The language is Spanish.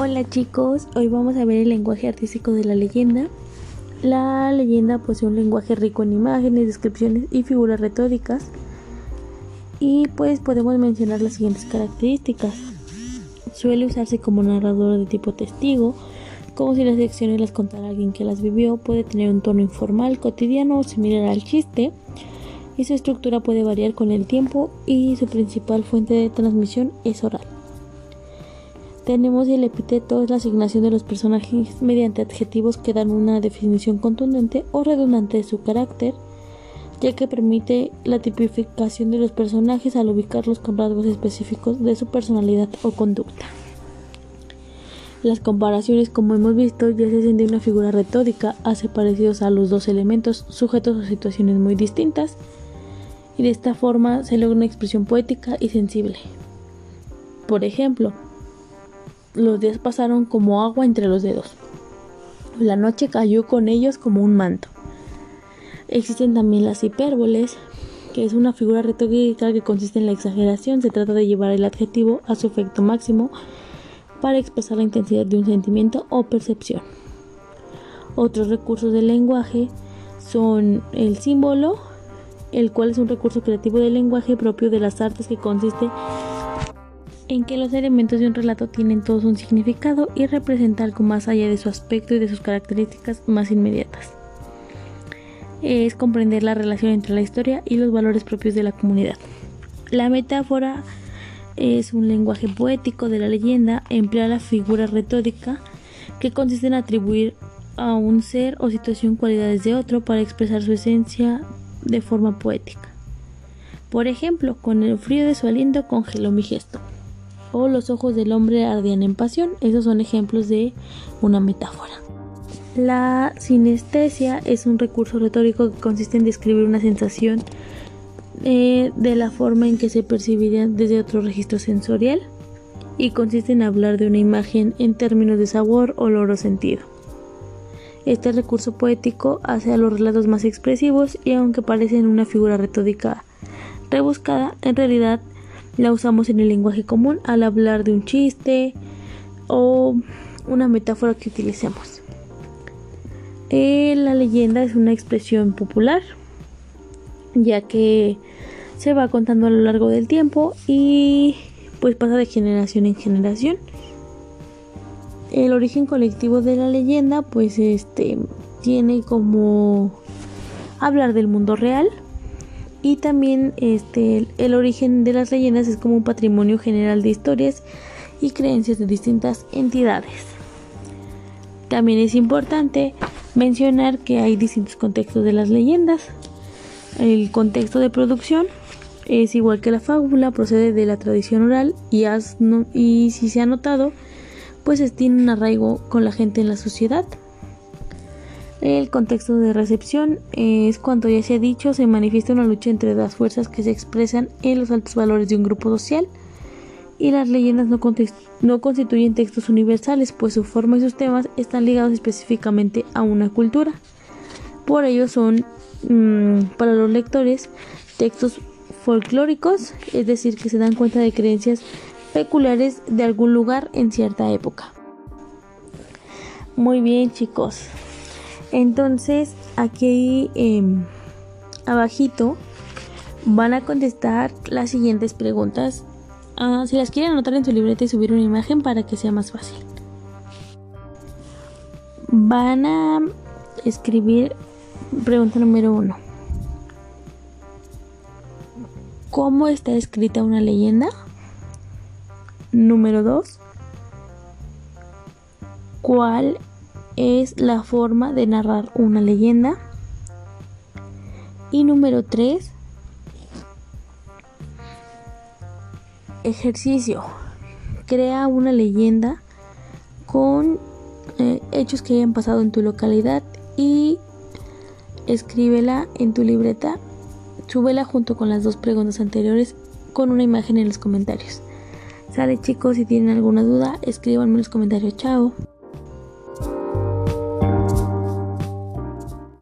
Hola chicos, hoy vamos a ver el lenguaje artístico de la leyenda. La leyenda posee un lenguaje rico en imágenes, descripciones y figuras retóricas. Y pues podemos mencionar las siguientes características. Suele usarse como narrador de tipo testigo, como si las lecciones las contara alguien que las vivió. Puede tener un tono informal, cotidiano o similar al chiste. Y su estructura puede variar con el tiempo y su principal fuente de transmisión es oral. Tenemos el epíteto, es la asignación de los personajes mediante adjetivos que dan una definición contundente o redundante de su carácter, ya que permite la tipificación de los personajes al ubicarlos con rasgos específicos de su personalidad o conducta. Las comparaciones, como hemos visto, ya se hacen de una figura retórica, hace parecidos a los dos elementos, sujetos a situaciones muy distintas, y de esta forma se logra una expresión poética y sensible. Por ejemplo, los días pasaron como agua entre los dedos. La noche cayó con ellos como un manto. Existen también las hipérboles, que es una figura retórica que consiste en la exageración. Se trata de llevar el adjetivo a su efecto máximo para expresar la intensidad de un sentimiento o percepción. Otros recursos del lenguaje son el símbolo, el cual es un recurso creativo del lenguaje propio de las artes que consiste en que los elementos de un relato tienen todos un significado y representa algo más allá de su aspecto y de sus características más inmediatas. Es comprender la relación entre la historia y los valores propios de la comunidad. La metáfora es un lenguaje poético de la leyenda, emplea la figura retórica que consiste en atribuir a un ser o situación cualidades de otro para expresar su esencia de forma poética. Por ejemplo, con el frío de su aliento congeló mi gesto los ojos del hombre ardían en pasión. Esos son ejemplos de una metáfora. La sinestesia es un recurso retórico que consiste en describir una sensación eh, de la forma en que se percibiría desde otro registro sensorial y consiste en hablar de una imagen en términos de sabor, olor o sentido. Este recurso poético hace a los relatos más expresivos y aunque parecen una figura retórica rebuscada, en realidad la usamos en el lenguaje común al hablar de un chiste o una metáfora que utilicemos. Eh, la leyenda es una expresión popular, ya que se va contando a lo largo del tiempo y pues pasa de generación en generación. El origen colectivo de la leyenda pues este tiene como hablar del mundo real y también este, el origen de las leyendas es como un patrimonio general de historias y creencias de distintas entidades. También es importante mencionar que hay distintos contextos de las leyendas. El contexto de producción es igual que la fábula, procede de la tradición oral y, y si se ha notado, pues tiene un arraigo con la gente en la sociedad. El contexto de recepción es cuando ya se ha dicho se manifiesta una lucha entre las fuerzas que se expresan en los altos valores de un grupo social y las leyendas no, no constituyen textos universales pues su forma y sus temas están ligados específicamente a una cultura. Por ello son mm, para los lectores textos folclóricos, es decir, que se dan cuenta de creencias peculiares de algún lugar en cierta época. Muy bien chicos, entonces, aquí em, abajito van a contestar las siguientes preguntas. Ah, si las quieren anotar en su libreta y subir una imagen para que sea más fácil. Van a escribir pregunta número uno. ¿Cómo está escrita una leyenda? Número dos. ¿Cuál es la forma de narrar una leyenda. Y número 3, ejercicio. Crea una leyenda con eh, hechos que hayan pasado en tu localidad y escríbela en tu libreta. Súbela junto con las dos preguntas anteriores con una imagen en los comentarios. Sale chicos, si tienen alguna duda, escríbanme en los comentarios. Chao.